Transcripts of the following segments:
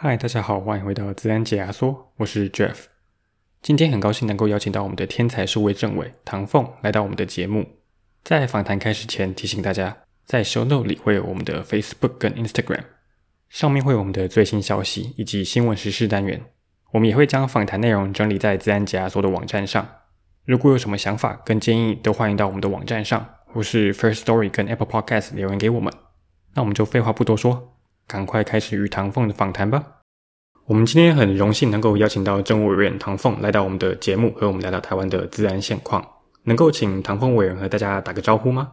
嗨，大家好，欢迎回到自然解压缩，我是 Jeff。今天很高兴能够邀请到我们的天才数位政委唐凤来到我们的节目。在访谈开始前，提醒大家，在 Show Note 里会有我们的 Facebook 跟 Instagram，上面会有我们的最新消息以及新闻时事单元。我们也会将访谈内容整理在自然解压缩的网站上。如果有什么想法跟建议，都欢迎到我们的网站上，或是 First Story 跟 Apple Podcast 留言给我们。那我们就废话不多说，赶快开始与唐凤的访谈吧。我们今天很荣幸能够邀请到政务委员唐凤来到我们的节目，和我们聊聊台湾的自然现况。能够请唐凤委员和大家打个招呼吗？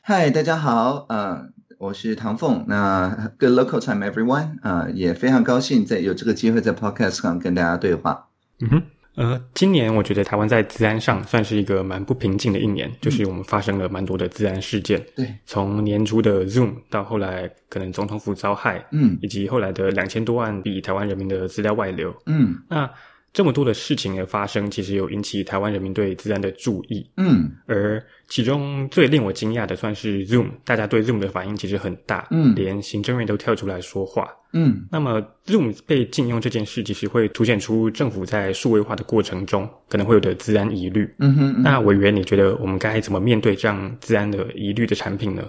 嗨，大家好，呃，我是唐凤。那 Good local time, everyone。呃，也非常高兴在有这个机会在 Podcast 上跟大家对话。嗯哼。呃，今年我觉得台湾在治安上算是一个蛮不平静的一年，嗯、就是我们发生了蛮多的治安事件。对，从年初的 Zoom 到后来可能总统府遭害，嗯，以及后来的两千多万笔台湾人民的资料外流，嗯，那。这么多的事情的发生，其实有引起台湾人民对资安的注意。嗯，而其中最令我惊讶的，算是 Zoom，大家对 Zoom 的反应其实很大。嗯，连行政院都跳出来说话。嗯，那么 Zoom 被禁用这件事，其实会凸显出政府在数位化的过程中可能会有的资安疑虑。嗯哼，嗯，那委员，你觉得我们该怎么面对这样资安的疑虑的产品呢？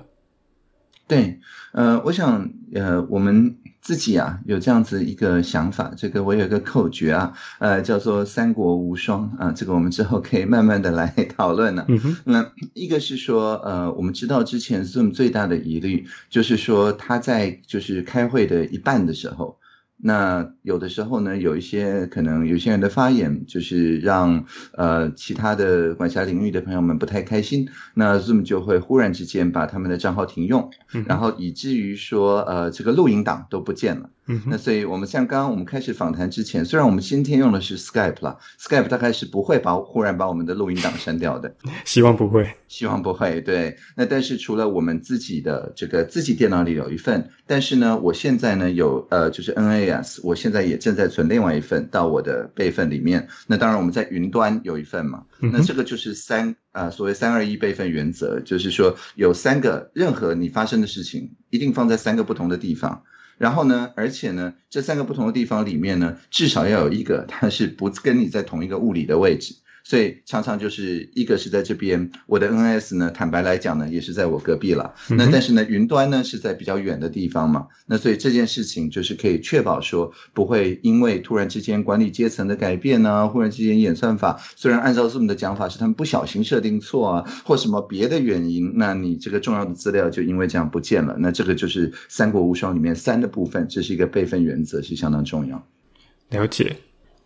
对，呃，我想，呃，我们。自己啊，有这样子一个想法，这个我有一个口诀啊，呃，叫做“三国无双”啊，这个我们之后可以慢慢的来讨论呢。那一个是说，呃，我们知道之前 Zoom 最大的疑虑就是说，他在就是开会的一半的时候。那有的时候呢，有一些可能有些人的发言，就是让呃其他的管辖领域的朋友们不太开心，那 Zoom 就会忽然之间把他们的账号停用，嗯、然后以至于说呃这个录影档都不见了。嗯，那所以我们像刚刚我们开始访谈之前，虽然我们今天用的是 Skype 啦，Skype 大概是不会把忽然把我们的录音档删掉的，希望不会，希望不会。对，那但是除了我们自己的这个自己电脑里有一份，但是呢，我现在呢有呃就是 NAS，我现在也正在存另外一份到我的备份里面。那当然我们在云端有一份嘛，那这个就是三啊、呃、所谓三二一备份原则，就是说有三个任何你发生的事情，一定放在三个不同的地方。然后呢，而且呢，这三个不同的地方里面呢，至少要有一个它是不跟你在同一个物理的位置。所以常常就是一个是在这边，我的 NAS 呢，坦白来讲呢，也是在我隔壁了。那但是呢，云端呢是在比较远的地方嘛。那所以这件事情就是可以确保说，不会因为突然之间管理阶层的改变呢，忽然之间演算法虽然按照 Zoom 的讲法是他们不小心设定错啊，或什么别的原因，那你这个重要的资料就因为这样不见了。那这个就是三国无双里面三的部分，这是一个备份原则，是相当重要。了解。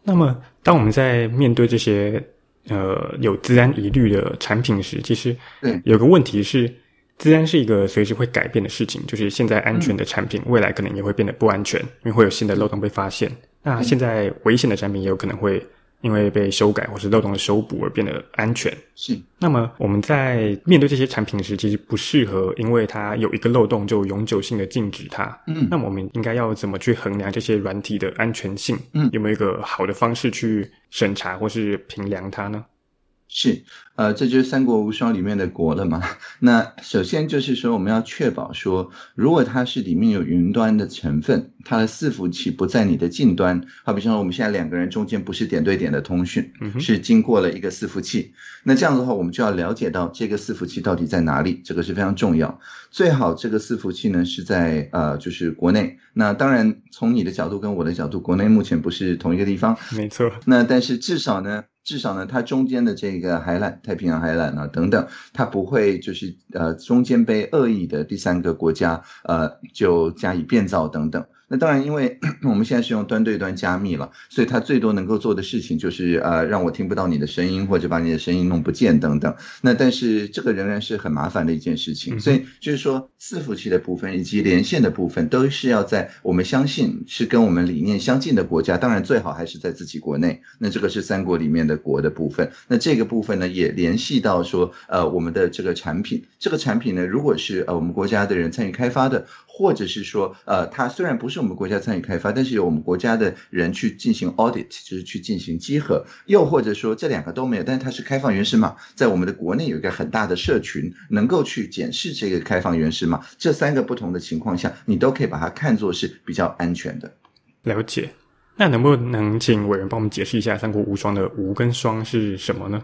那么当我们在面对这些。呃，有资安疑虑的产品时，其实有个问题是，资安是一个随时会改变的事情。就是现在安全的产品，未来可能也会变得不安全，因为会有新的漏洞被发现。那现在危险的产品也有可能会因为被修改或是漏洞的修补而变得安全。是。那么我们在面对这些产品时，其实不适合因为它有一个漏洞就永久性的禁止它。嗯。那么我们应该要怎么去衡量这些软体的安全性？嗯。有没有一个好的方式去审查或是评量它呢？是，呃，这就是三国无双里面的国了嘛。那首先就是说，我们要确保说，如果它是里面有云端的成分，它的伺服器不在你的近端，好比说我们现在两个人中间不是点对点的通讯，嗯，是经过了一个伺服器。那这样子的话，我们就要了解到这个伺服器到底在哪里，这个是非常重要。最好这个伺服器呢是在呃，就是国内。那当然，从你的角度跟我的角度，国内目前不是同一个地方，没错。那但是至少呢。至少呢，它中间的这个海缆、太平洋海缆啊等等，它不会就是呃中间被恶意的第三个国家呃就加以变造等等。那当然，因为 我们现在是用端对端加密了，所以它最多能够做的事情就是呃让我听不到你的声音，或者把你的声音弄不见等等。那但是这个仍然是很麻烦的一件事情。所以就是说，伺服器的部分以及连线的部分，都是要在我们相信是跟我们理念相近的国家，当然最好还是在自己国内。那这个是三国里面的国的部分。那这个部分呢，也联系到说，呃，我们的这个产品，这个产品呢，如果是呃我们国家的人参与开发的，或者是说，呃，它虽然不是。我们国家参与开发，但是由我们国家的人去进行 audit，就是去进行稽核，又或者说这两个都没有，但是它是开放原始码，在我们的国内有一个很大的社群，能够去检视这个开放原始码，这三个不同的情况下，你都可以把它看作是比较安全的。了解。那能不能请委员帮我们解释一下“三国无双”的“无”跟“双”是什么呢？“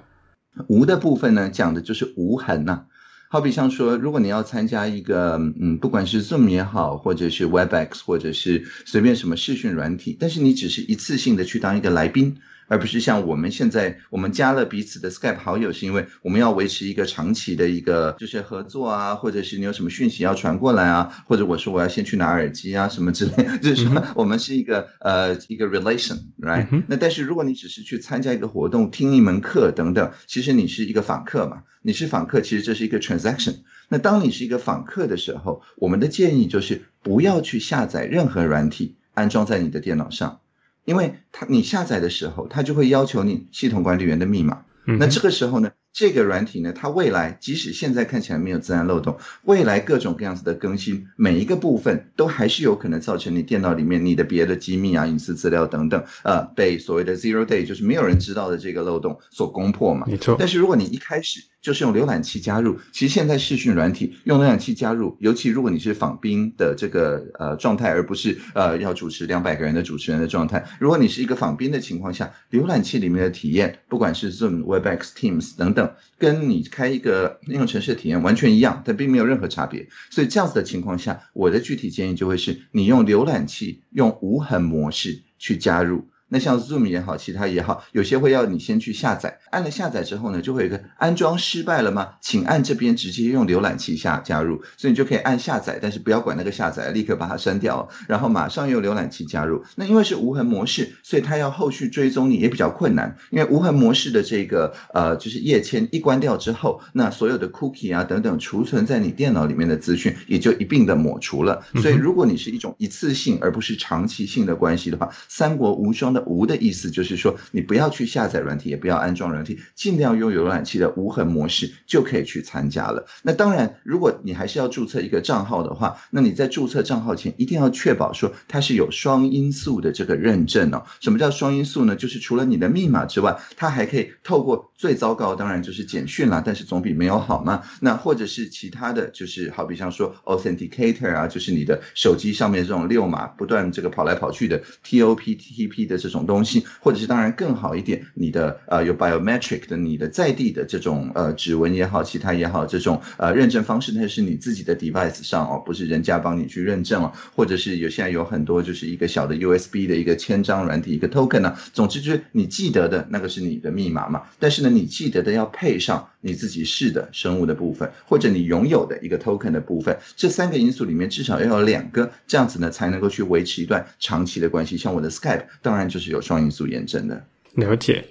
无”的部分呢，讲的就是无痕呐、啊。好比像说，如果你要参加一个，嗯，不管是 Zoom 也好，或者是 Webex，或者是随便什么视讯软体，但是你只是一次性的去当一个来宾。而不是像我们现在，我们加了彼此的 Skype 好友，是因为我们要维持一个长期的一个就是合作啊，或者是你有什么讯息要传过来啊，或者我说我要先去拿耳机啊什么之类，就是说我们是一个呃一个 relation，right？那但是如果你只是去参加一个活动、听一门课等等，其实你是一个访客嘛，你是访客，其实这是一个 transaction。那当你是一个访客的时候，我们的建议就是不要去下载任何软体，安装在你的电脑上。因为它你下载的时候，它就会要求你系统管理员的密码。那这个时候呢，这个软体呢，它未来即使现在看起来没有自然漏洞，未来各种各样子的更新，每一个部分都还是有可能造成你电脑里面你的别的机密啊、隐私资料等等，呃，被所谓的 zero day 就是没有人知道的这个漏洞所攻破嘛。没错。但是如果你一开始就是用浏览器加入，其实现在视讯软体用浏览器加入，尤其如果你是访宾的这个呃状态，而不是呃要主持两百个人的主持人的状态，如果你是一个访宾的情况下，浏览器里面的体验，不管是 Zoom、Webex、Teams 等等，跟你开一个应用程式的体验完全一样，但并没有任何差别。所以这样子的情况下，我的具体建议就会是你用浏览器用无痕模式去加入。那像 Zoom 也好，其他也好，有些会要你先去下载，按了下载之后呢，就会有一个安装失败了吗？请按这边直接用浏览器下加入，所以你就可以按下载，但是不要管那个下载，立刻把它删掉，然后马上用浏览器加入。那因为是无痕模式，所以它要后续追踪你也比较困难，因为无痕模式的这个呃就是页签一关掉之后，那所有的 cookie 啊等等储存在你电脑里面的资讯也就一并的抹除了。所以如果你是一种一次性而不是长期性的关系的话，三国无双的。无的意思就是说，你不要去下载软体，也不要安装软体，尽量用浏览器的无痕模式就可以去参加了。那当然，如果你还是要注册一个账号的话，那你在注册账号前一定要确保说它是有双因素的这个认证哦。什么叫双因素呢？就是除了你的密码之外，它还可以透过最糟糕当然就是简讯啦，但是总比没有好嘛。那或者是其他的就是好比像说 authenticator 啊，就是你的手机上面这种六码不断这个跑来跑去的 TOP/TP 的这种。东西，或者是当然更好一点，你的呃有 biometric 的，你的在地的这种呃指纹也好，其他也好，这种呃认证方式，那是你自己的 device 上哦，不是人家帮你去认证哦，或者是有现在有很多就是一个小的 USB 的一个签章软体一个 token 呢、啊，总之就是你记得的那个是你的密码嘛，但是呢，你记得的要配上你自己是的生物的部分，或者你拥有的一个 token 的部分，这三个因素里面至少要有两个，这样子呢才能够去维持一段长期的关系。像我的 Skype，当然就是。有双因素验证的。了解。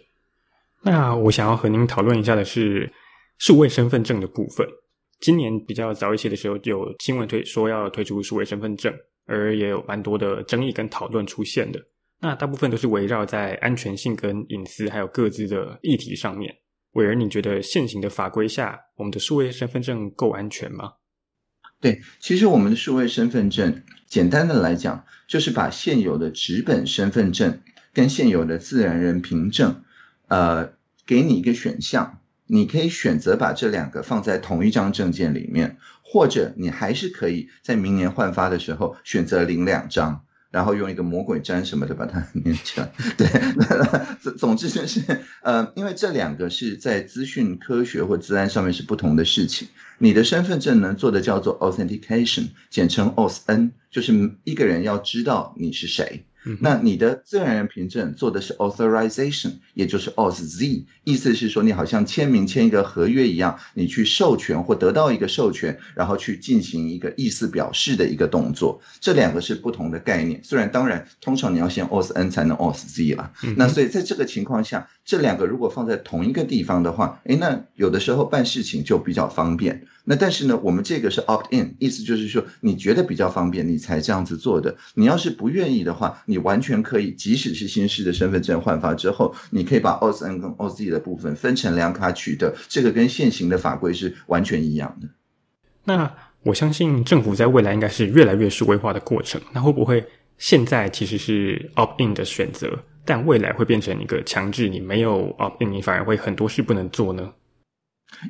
那我想要和您讨论一下的是数位身份证的部分。今年比较早一些的时候，有新闻推说要推出数位身份证，而也有蛮多的争议跟讨论出现的。那大部分都是围绕在安全性跟隐私还有各自的议题上面。委员，你觉得现行的法规下，我们的数位身份证够安全吗？对，其实我们的数位身份证，简单的来讲，就是把现有的纸本身份证。跟现有的自然人凭证，呃，给你一个选项，你可以选择把这两个放在同一张证件里面，或者你还是可以在明年换发的时候选择领两张，然后用一个魔鬼粘什么的把它粘起来。对，总总之就是，呃，因为这两个是在资讯科学或自安上面是不同的事情。你的身份证呢，做的叫做 authentication，简称 osn，就是一个人要知道你是谁。那你的自然人凭证做的是 authorization，也就是 authz，意思是说你好像签名签一个合约一样，你去授权或得到一个授权，然后去进行一个意思表示的一个动作。这两个是不同的概念，虽然当然通常你要先 authn 才能 authz 啦。那所以在这个情况下，这两个如果放在同一个地方的话，诶，那有的时候办事情就比较方便。那但是呢，我们这个是 opt in，意思就是说你觉得比较方便，你才这样子做的。你要是不愿意的话，你完全可以，即使是新式的身份证换发之后，你可以把 authn 跟 authz 的部分分成两卡取得，这个跟现行的法规是完全一样的。那我相信政府在未来应该是越来越数位化的过程，那会不会现在其实是 opt in 的选择，但未来会变成一个强制，你没有 opt in，你反而会很多事不能做呢？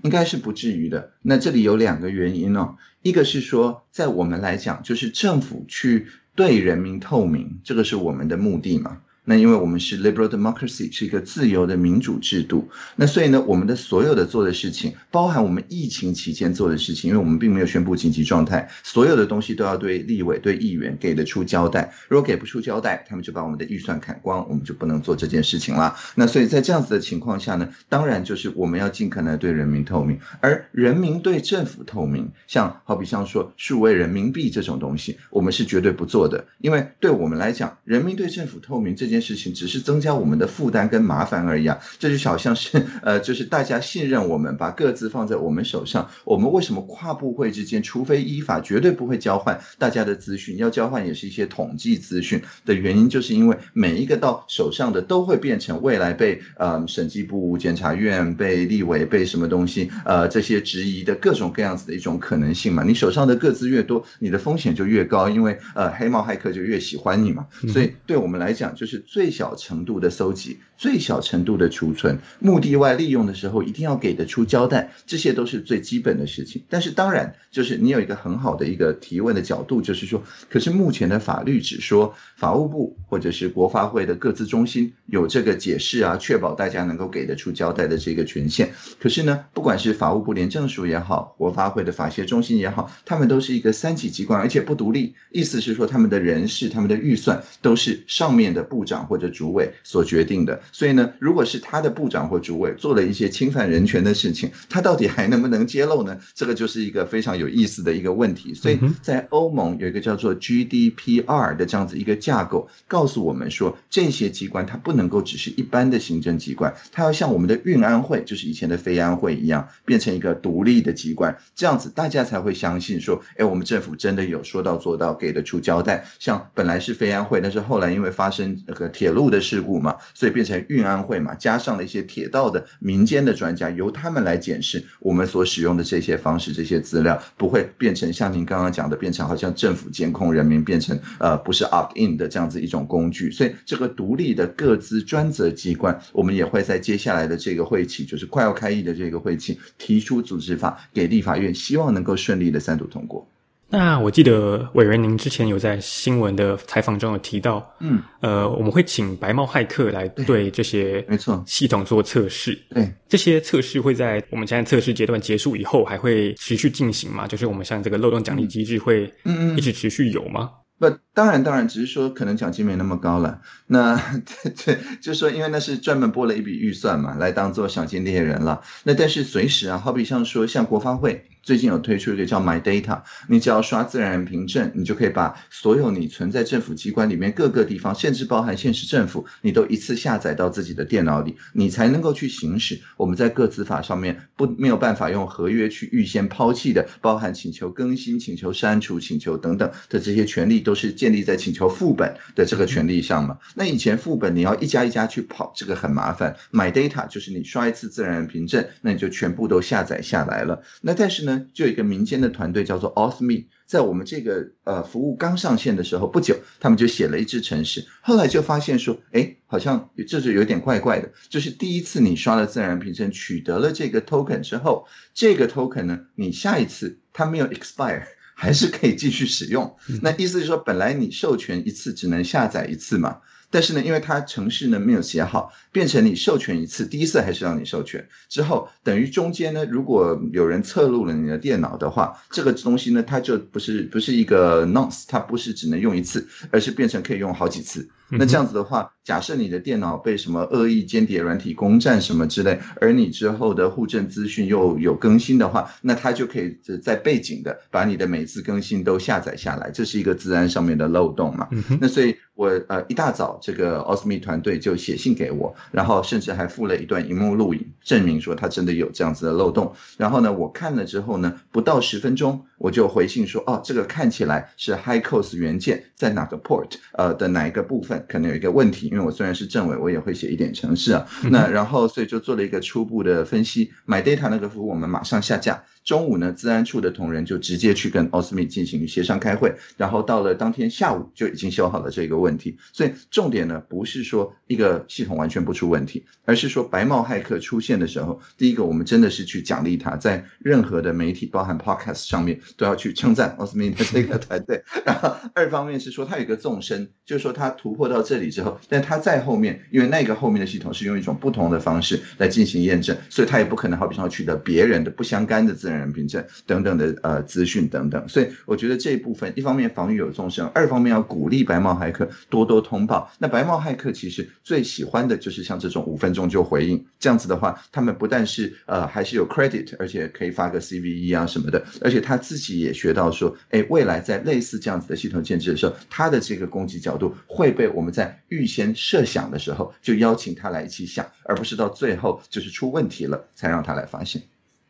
应该是不至于的。那这里有两个原因哦，一个是说，在我们来讲，就是政府去对人民透明，这个是我们的目的嘛。那因为我们是 liberal democracy，是一个自由的民主制度，那所以呢，我们的所有的做的事情，包含我们疫情期间做的事情，因为我们并没有宣布紧急状态，所有的东西都要对立委、对议员给得出交代。如果给不出交代，他们就把我们的预算砍光，我们就不能做这件事情了。那所以在这样子的情况下呢，当然就是我们要尽可能对人民透明，而人民对政府透明，像好比像说数位人民币这种东西，我们是绝对不做的，因为对我们来讲，人民对政府透明这。这件事情只是增加我们的负担跟麻烦而已啊！这就好像是 呃，就是大家信任我们，把各自放在我们手上。我们为什么跨部会之间，除非依法，绝对不会交换大家的资讯？要交换也是一些统计资讯的原因，就是因为每一个到手上的都会变成未来被呃审计部、检察院、被立委、被什么东西呃这些质疑的各种各样子的一种可能性嘛。你手上的个资越多，你的风险就越高，因为呃黑帽骇客就越喜欢你嘛。所以对我们来讲，就是。最小程度的收集，最小程度的储存，目的外利用的时候，一定要给得出交代，这些都是最基本的事情。但是当然，就是你有一个很好的一个提问的角度，就是说，可是目前的法律只说法务部或者是国发会的各自中心有这个解释啊，确保大家能够给得出交代的这个权限。可是呢，不管是法务部廉政署也好，国发会的法协中心也好，他们都是一个三级机关，而且不独立，意思是说他们的人事、他们的预算都是上面的部长。或者主委所决定的，所以呢，如果是他的部长或主委做了一些侵犯人权的事情，他到底还能不能揭露呢？这个就是一个非常有意思的一个问题。所以在欧盟有一个叫做 GDPR 的这样子一个架构，告诉我们说，这些机关它不能够只是一般的行政机关，它要像我们的运安会，就是以前的非安会一样，变成一个独立的机关，这样子大家才会相信说，哎，我们政府真的有说到做到，给得出交代。像本来是非安会，但是后来因为发生那个。铁路的事故嘛，所以变成运安会嘛，加上了一些铁道的民间的专家，由他们来检视我们所使用的这些方式、这些资料，不会变成像您刚刚讲的，变成好像政府监控人民，变成呃不是 opt in 的这样子一种工具。所以这个独立的各自专责机关，我们也会在接下来的这个会期，就是快要开议的这个会期，提出组织法给立法院，希望能够顺利的三读通过。那我记得委员，您之前有在新闻的采访中有提到，嗯，呃，我们会请白帽骇客来对这些没错系统做测试，对，这些测试会在我们现在测试阶段结束以后还会持续进行吗？就是我们像这个漏洞奖励机制会，嗯嗯，一直持续有吗？不，当然当然，只是说可能奖金没那么高了。那 对对，就是说因为那是专门拨了一笔预算嘛，来当做赏金猎人了。那但是随时啊，好比像说像国发会。最近有推出一个叫 My Data，你只要刷自然人凭证，你就可以把所有你存在政府机关里面各个地方，甚至包含县市政府，你都一次下载到自己的电脑里，你才能够去行使我们在个资法上面不没有办法用合约去预先抛弃的，包含请求更新、请求删除、请求等等的这些权利，都是建立在请求副本的这个权利上嘛。那以前副本你要一家一家去跑，这个很麻烦。My Data 就是你刷一次自然人凭证，那你就全部都下载下来了。那但是呢？就有一个民间的团队叫做 Auth.me，在我们这个呃服务刚上线的时候不久，他们就写了一支程式，后来就发现说，哎，好像这就有点怪怪的，就是第一次你刷了自然凭证，取得了这个 token 之后，这个 token 呢，你下一次它没有 expire，还是可以继续使用。那意思是说，本来你授权一次只能下载一次嘛。但是呢，因为它程式呢没有写好，变成你授权一次，第一次还是让你授权，之后等于中间呢，如果有人侧录了你的电脑的话，这个东西呢，它就不是不是一个 nonce，它不是只能用一次，而是变成可以用好几次。那这样子的话，假设你的电脑被什么恶意间谍软体攻占什么之类，而你之后的互证资讯又有更新的话，那它就可以在背景的把你的每次更新都下载下来，这是一个自然上面的漏洞嘛。那所以。我呃一大早，这个 Auth.me 团队就写信给我，然后甚至还附了一段荧幕录影，证明说他真的有这样子的漏洞。然后呢，我看了之后呢，不到十分钟，我就回信说，哦，这个看起来是 High Coast 元件在哪个 port 呃的哪一个部分可能有一个问题。因为我虽然是政委，我也会写一点程式啊。那然后所以就做了一个初步的分析，买 data 那个服务我们马上下架。中午呢，治安处的同仁就直接去跟 Osmit 进行协商开会，然后到了当天下午就已经修好了这个问题。所以重点呢，不是说一个系统完全不出问题，而是说白帽骇客出现的时候，第一个我们真的是去奖励他，在任何的媒体，包含 Podcast 上面都要去称赞 Osmit 的这个团队。然后二方面是说他有一个纵深，就是说他突破到这里之后，但他在后面，因为那个后面的系统是用一种不同的方式来进行验证，所以他也不可能好比说取得别人的不相干的自然。人凭证等等的呃资讯等等，所以我觉得这一部分一方面防御有纵深，二方面要鼓励白帽骇客多多通报。那白帽骇客其实最喜欢的就是像这种五分钟就回应这样子的话，他们不但是呃还是有 credit，而且可以发个 CVE 啊什么的，而且他自己也学到说，哎，未来在类似这样子的系统建制的时候，他的这个攻击角度会被我们在预先设想的时候就邀请他来一起想，而不是到最后就是出问题了才让他来发现。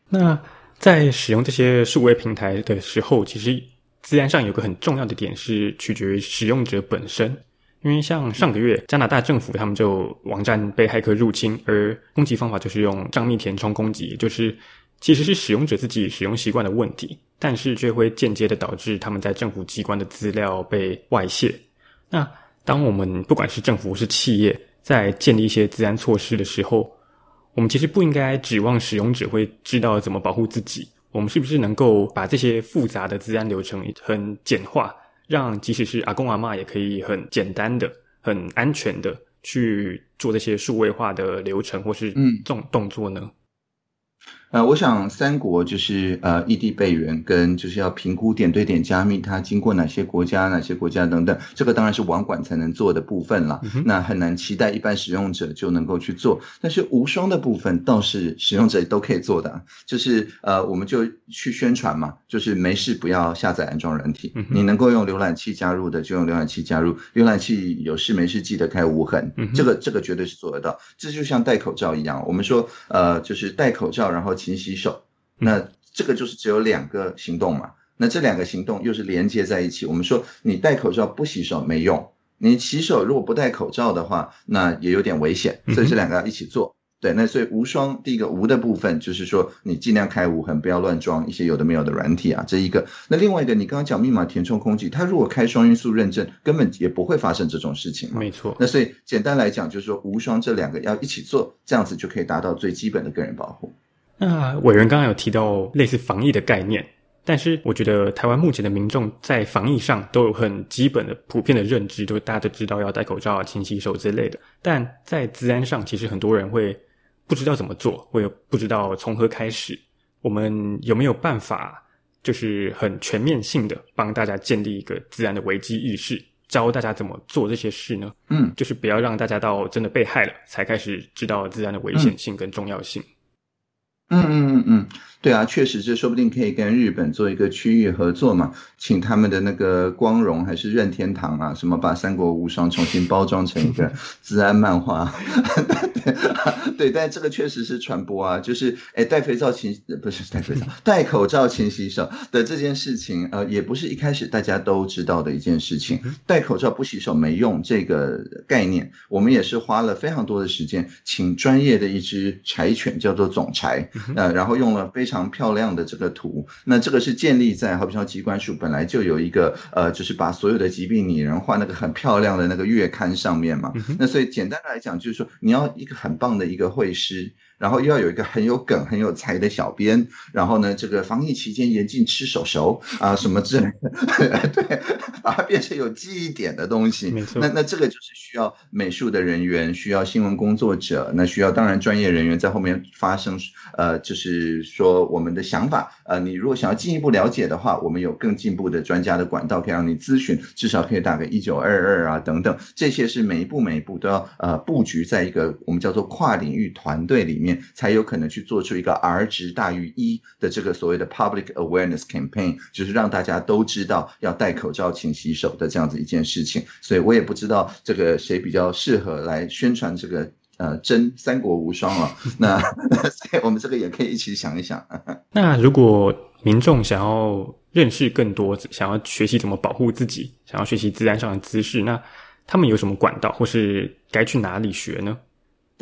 那。在使用这些数位平台的时候，其实自然上有个很重要的点是取决于使用者本身。因为像上个月加拿大政府他们就网站被骇客入侵，而攻击方法就是用账密填充攻击，就是其实是使用者自己使用习惯的问题，但是却会间接的导致他们在政府机关的资料被外泄。那当我们不管是政府或是企业在建立一些资安措施的时候，我们其实不应该指望使用者会知道怎么保护自己。我们是不是能够把这些复杂的资安流程很简化，让即使是阿公阿嬷也可以很简单的、很安全的去做这些数位化的流程或是这种动作呢？嗯呃，我想三国就是呃异地备援跟就是要评估点对点加密，它经过哪些国家、哪些国家等等，这个当然是网管才能做的部分了。嗯、那很难期待一般使用者就能够去做。但是无双的部分倒是使用者都可以做的，就是呃我们就去宣传嘛，就是没事不要下载安装软体，嗯、你能够用浏览器加入的就用浏览器加入，浏览器有事没事记得开无痕，嗯、这个这个绝对是做得到。这就像戴口罩一样，我们说呃就是戴口罩然后。勤洗手，那这个就是只有两个行动嘛。那这两个行动又是连接在一起。我们说你戴口罩不洗手没用，你洗手如果不戴口罩的话，那也有点危险。所以这两个要一起做。对，那所以无双第一个无的部分就是说你尽量开无痕，不要乱装一些有的没有的软体啊。这一个。那另外一个，你刚刚讲密码填充空气，它如果开双因素认证，根本也不会发生这种事情嘛。没错。那所以简单来讲，就是说无双这两个要一起做，这样子就可以达到最基本的个人保护。那委员刚刚有提到类似防疫的概念，但是我觉得台湾目前的民众在防疫上都有很基本的、普遍的认知，就是大家都知道要戴口罩啊、勤洗手之类的。但在治安上，其实很多人会不知道怎么做，会不知道从何开始。我们有没有办法，就是很全面性的帮大家建立一个自然的危机意识，教大家怎么做这些事呢？嗯，就是不要让大家到真的被害了才开始知道自然的危险性跟重要性。嗯嗯嗯嗯嗯。对啊，确实，这说不定可以跟日本做一个区域合作嘛，请他们的那个光荣还是任天堂啊，什么把《三国无双》重新包装成一个 资安漫画，对对，但这个确实是传播啊，就是哎，戴肥皂勤不是戴肥皂，戴口罩勤洗手的这件事情，呃，也不是一开始大家都知道的一件事情。戴口罩不洗手没用这个概念，我们也是花了非常多的时间，请专业的一只柴犬叫做总柴，呃，然后用了非常。漂亮的这个图，那这个是建立在好比说机关术本来就有一个呃，就是把所有的疾病拟人化那个很漂亮的那个月刊上面嘛。嗯、那所以简单的来讲，就是说你要一个很棒的一个绘师。然后又要有一个很有梗、很有才的小编，然后呢，这个防疫期间严禁吃手手啊，什么之类的，对，把它变成有记忆点的东西。没错，那那这个就是需要美术的人员，需要新闻工作者，那需要当然专业人员在后面发声，呃，就是说我们的想法，呃，你如果想要进一步了解的话，我们有更进步的专家的管道可以让你咨询，至少可以打个一九二二啊等等，这些是每一步每一步都要呃布局在一个我们叫做跨领域团队里面。才有可能去做出一个 R 值大于一的这个所谓的 public awareness campaign，就是让大家都知道要戴口罩、勤洗手的这样子一件事情。所以我也不知道这个谁比较适合来宣传这个呃真三国无双了。那所以我们这个也可以一起想一想。那如果民众想要认识更多，想要学习怎么保护自己，想要学习自然上的知识，那他们有什么管道或是该去哪里学呢？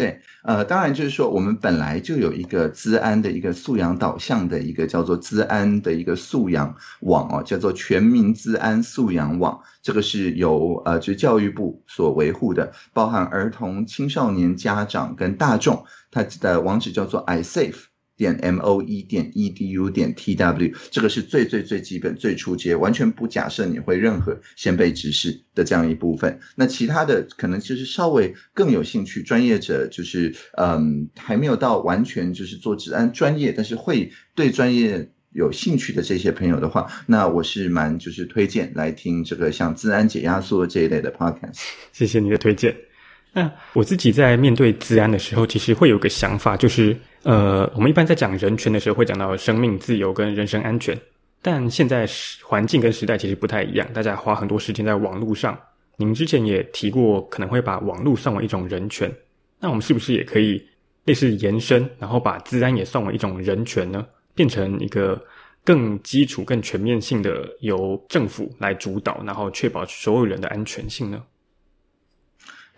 对，呃，当然就是说，我们本来就有一个资安的一个素养导向的一个叫做资安的一个素养网哦，叫做全民资安素养网，这个是由呃，就是教育部所维护的，包含儿童、青少年、家长跟大众，它的网址叫做 iSafe。点 m o e 点 e d u 点 t w，这个是最最最基本最初阶，完全不假设你会任何先备知识的这样一部分。那其他的可能就是稍微更有兴趣，专业者就是嗯还没有到完全就是做治安专业，但是会对专业有兴趣的这些朋友的话，那我是蛮就是推荐来听这个像资安解压缩这一类的 podcast。谢谢你的推荐。那 我自己在面对资安的时候，其实会有个想法，就是。呃，我们一般在讲人权的时候，会讲到生命自由跟人身安全。但现在环境跟时代其实不太一样，大家花很多时间在网络上。您之前也提过，可能会把网络算为一种人权。那我们是不是也可以类似延伸，然后把资安也算为一种人权呢？变成一个更基础、更全面性的，由政府来主导，然后确保所有人的安全性呢？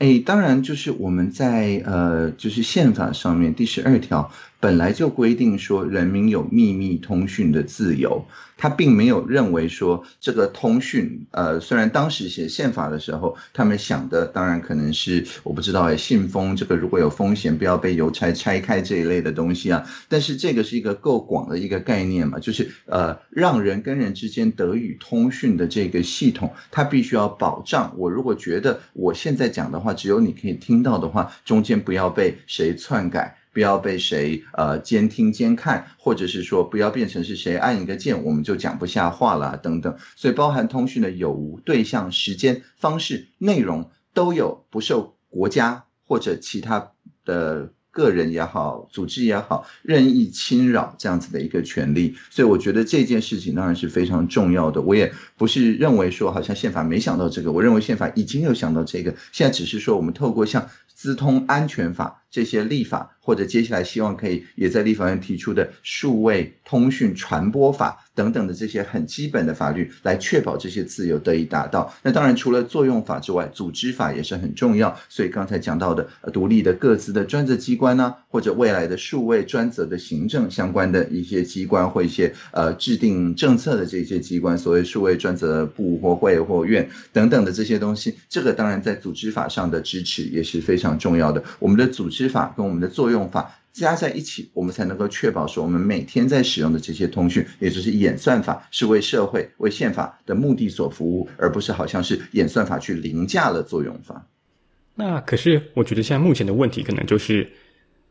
哎，当然，就是我们在呃，就是宪法上面第十二条。本来就规定说，人民有秘密通讯的自由，他并没有认为说这个通讯，呃，虽然当时写宪法的时候，他们想的当然可能是我不知道哎，信封这个如果有风险，不要被邮差拆开这一类的东西啊，但是这个是一个够广的一个概念嘛，就是呃，让人跟人之间得以通讯的这个系统，它必须要保障我如果觉得我现在讲的话只有你可以听到的话，中间不要被谁篡改。不要被谁呃监听监看，或者是说不要变成是谁按一个键我们就讲不下话了等等，所以包含通讯的有无、对象、时间、方式、内容都有不受国家或者其他的个人也好、组织也好任意侵扰这样子的一个权利。所以我觉得这件事情当然是非常重要的。我也不是认为说好像宪法没想到这个，我认为宪法已经有想到这个，现在只是说我们透过像资通安全法这些立法。或者接下来希望可以也在立法院提出的数位通讯传播法等等的这些很基本的法律，来确保这些自由得以达到。那当然除了作用法之外，组织法也是很重要。所以刚才讲到的独立的各自的专责机关呢、或者未来的数位专责的行政相关的一些机关或一些呃制定政策的这些机关，所谓数位专责部或会或院等等的这些东西，这个当然在组织法上的支持也是非常重要的。我们的组织法跟我们的作用法加在一起，我们才能够确保说，我们每天在使用的这些通讯，也就是演算法，是为社会、为宪法的目的所服务，而不是好像是演算法去凌驾了作用法。那可是，我觉得现在目前的问题可能就是，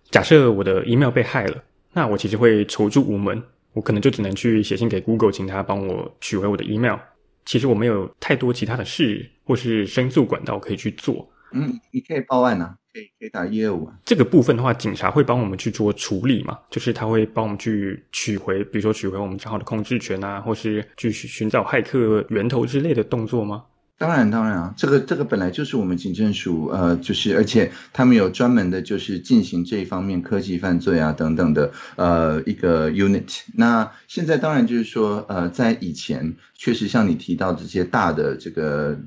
假设我的 email 被害了，那我其实会求助无门，我可能就只能去写信给 Google，请他帮我取回我的 email。其实我没有太多其他的事或是申诉管道可以去做。嗯，你可以报案啊。可以可以打业务啊，这个部分的话，警察会帮我们去做处理嘛？就是他会帮我们去取回，比如说取回我们账号的控制权啊，或是去寻找骇客源头之类的动作吗？当然当然啊，这个这个本来就是我们警政署呃，就是而且他们有专门的，就是进行这一方面科技犯罪啊等等的呃一个 unit。那现在当然就是说呃，在以前确实像你提到这些大的这个，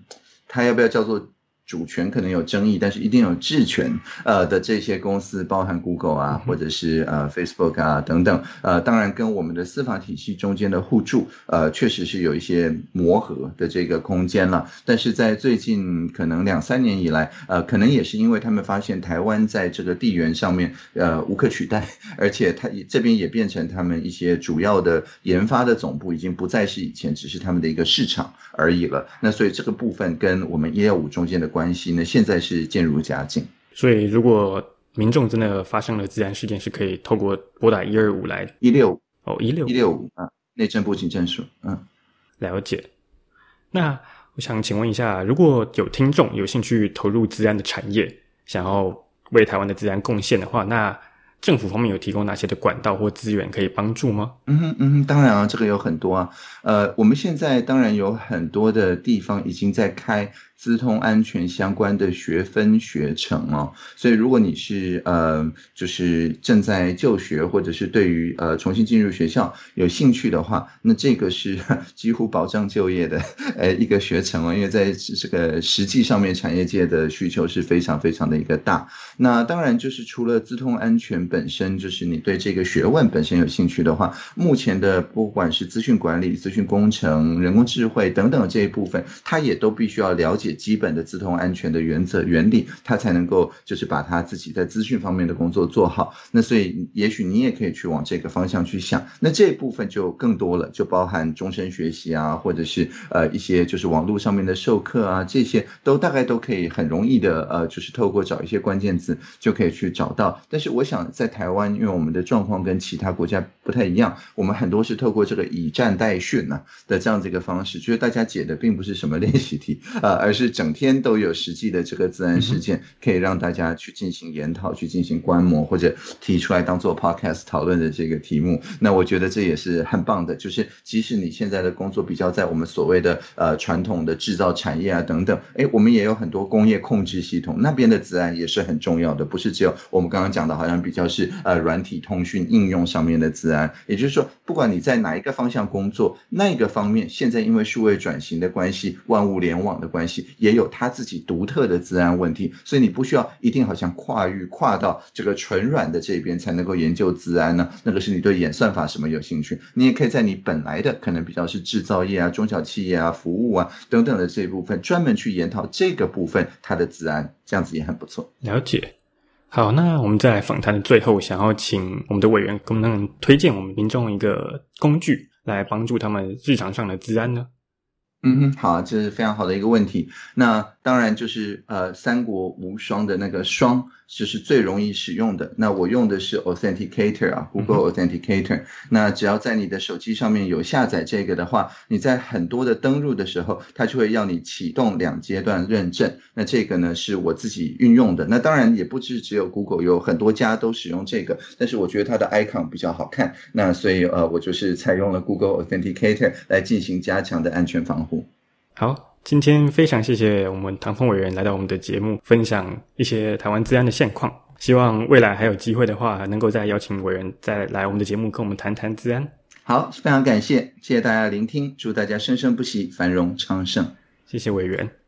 他要不要叫做？主权可能有争议，但是一定有治权，呃的这些公司，包含 Google 啊，或者是呃 Facebook 啊等等，呃，当然跟我们的司法体系中间的互助，呃，确实是有一些磨合的这个空间了。但是在最近可能两三年以来，呃，可能也是因为他们发现台湾在这个地缘上面，呃，无可取代，而且它这边也变成他们一些主要的研发的总部，已经不再是以前只是他们的一个市场而已了。那所以这个部分跟我们一六五中间的。关系呢，现在是渐入佳境。所以，如果民众真的发生了自然事件，是可以透过拨打一二五来一六哦一六一六五啊，内政部警政署嗯，了解。那我想请问一下，如果有听众有兴趣投入自然的产业，想要为台湾的自然贡献的话，那政府方面有提供哪些的管道或资源可以帮助吗？嗯哼嗯哼，当然啊，这个有很多啊。呃，我们现在当然有很多的地方已经在开资通安全相关的学分学程哦。所以如果你是呃就是正在就学或者是对于呃重新进入学校有兴趣的话，那这个是 几乎保障就业的 呃一个学程哦，因为在这个实际上面产业界的需求是非常非常的一个大。那当然就是除了资通安全本身，就是你对这个学问本身有兴趣的话，目前的不管是资讯管理、资讯工程、人工智慧等等这一部分，它也都必须要了解解基本的资通安全的原则原理，它才能够就是把它自己在资讯方面的工作做好。那所以也许你也可以去往这个方向去想。那这一部分就更多了，就包含终身学习啊，或者是呃一些就是网络上面的授课啊，这些都大概都可以很容易的呃，就是透过找一些关键字就可以去找到。但是我想在台湾，因为我们的状况跟其他国家不太一样，我们很多是透过这个以战代训啊的这样子一个方式，就是大家解的并不是什么练习题啊、呃，而是整天都有实际的这个自然事件，可以让大家去进行研讨、去进行观摩或者提出来当做 podcast 讨论的这个题目。那我觉得这也是很棒的，就是即使你现在的工作比较在我们所谓的呃传统的制造产业啊等等，哎，我们也有很多工业控制系统那边的自然也是很重要的，不是只有我们刚刚讲的，好像比较是呃软体通讯应用上面的自然。也就是说，不管你在哪一个方向工作，那个方面现在因为数位转型的关系、万物联网的关系，也有它自己独特的资安问题，所以你不需要一定好像跨域跨到这个纯软的这边才能够研究资安呢？那个是你对演算法什么有兴趣，你也可以在你本来的可能比较是制造业啊、中小企业啊、服务啊等等的这一部分，专门去研讨这个部分它的资安，这样子也很不错。了解。好，那我们在访谈的最后，想要请我们的委员能不能推荐我们民众一个工具，来帮助他们日常上的资安呢？嗯哼，好，这是非常好的一个问题。那当然就是呃，三国无双的那个双，就是最容易使用的。那我用的是 Authenticator 啊，Google Authenticator。嗯、那只要在你的手机上面有下载这个的话，你在很多的登录的时候，它就会要你启动两阶段认证。那这个呢是我自己运用的。那当然也不是只有 Google，有很多家都使用这个。但是我觉得它的 icon 比较好看，那所以呃，我就是采用了 Google Authenticator 来进行加强的安全防护。好，今天非常谢谢我们唐凤委员来到我们的节目，分享一些台湾治安的现况。希望未来还有机会的话，能够再邀请委员再来我们的节目，跟我们谈谈治安。好，非常感谢，谢谢大家的聆听，祝大家生生不息，繁荣昌盛。谢谢委员。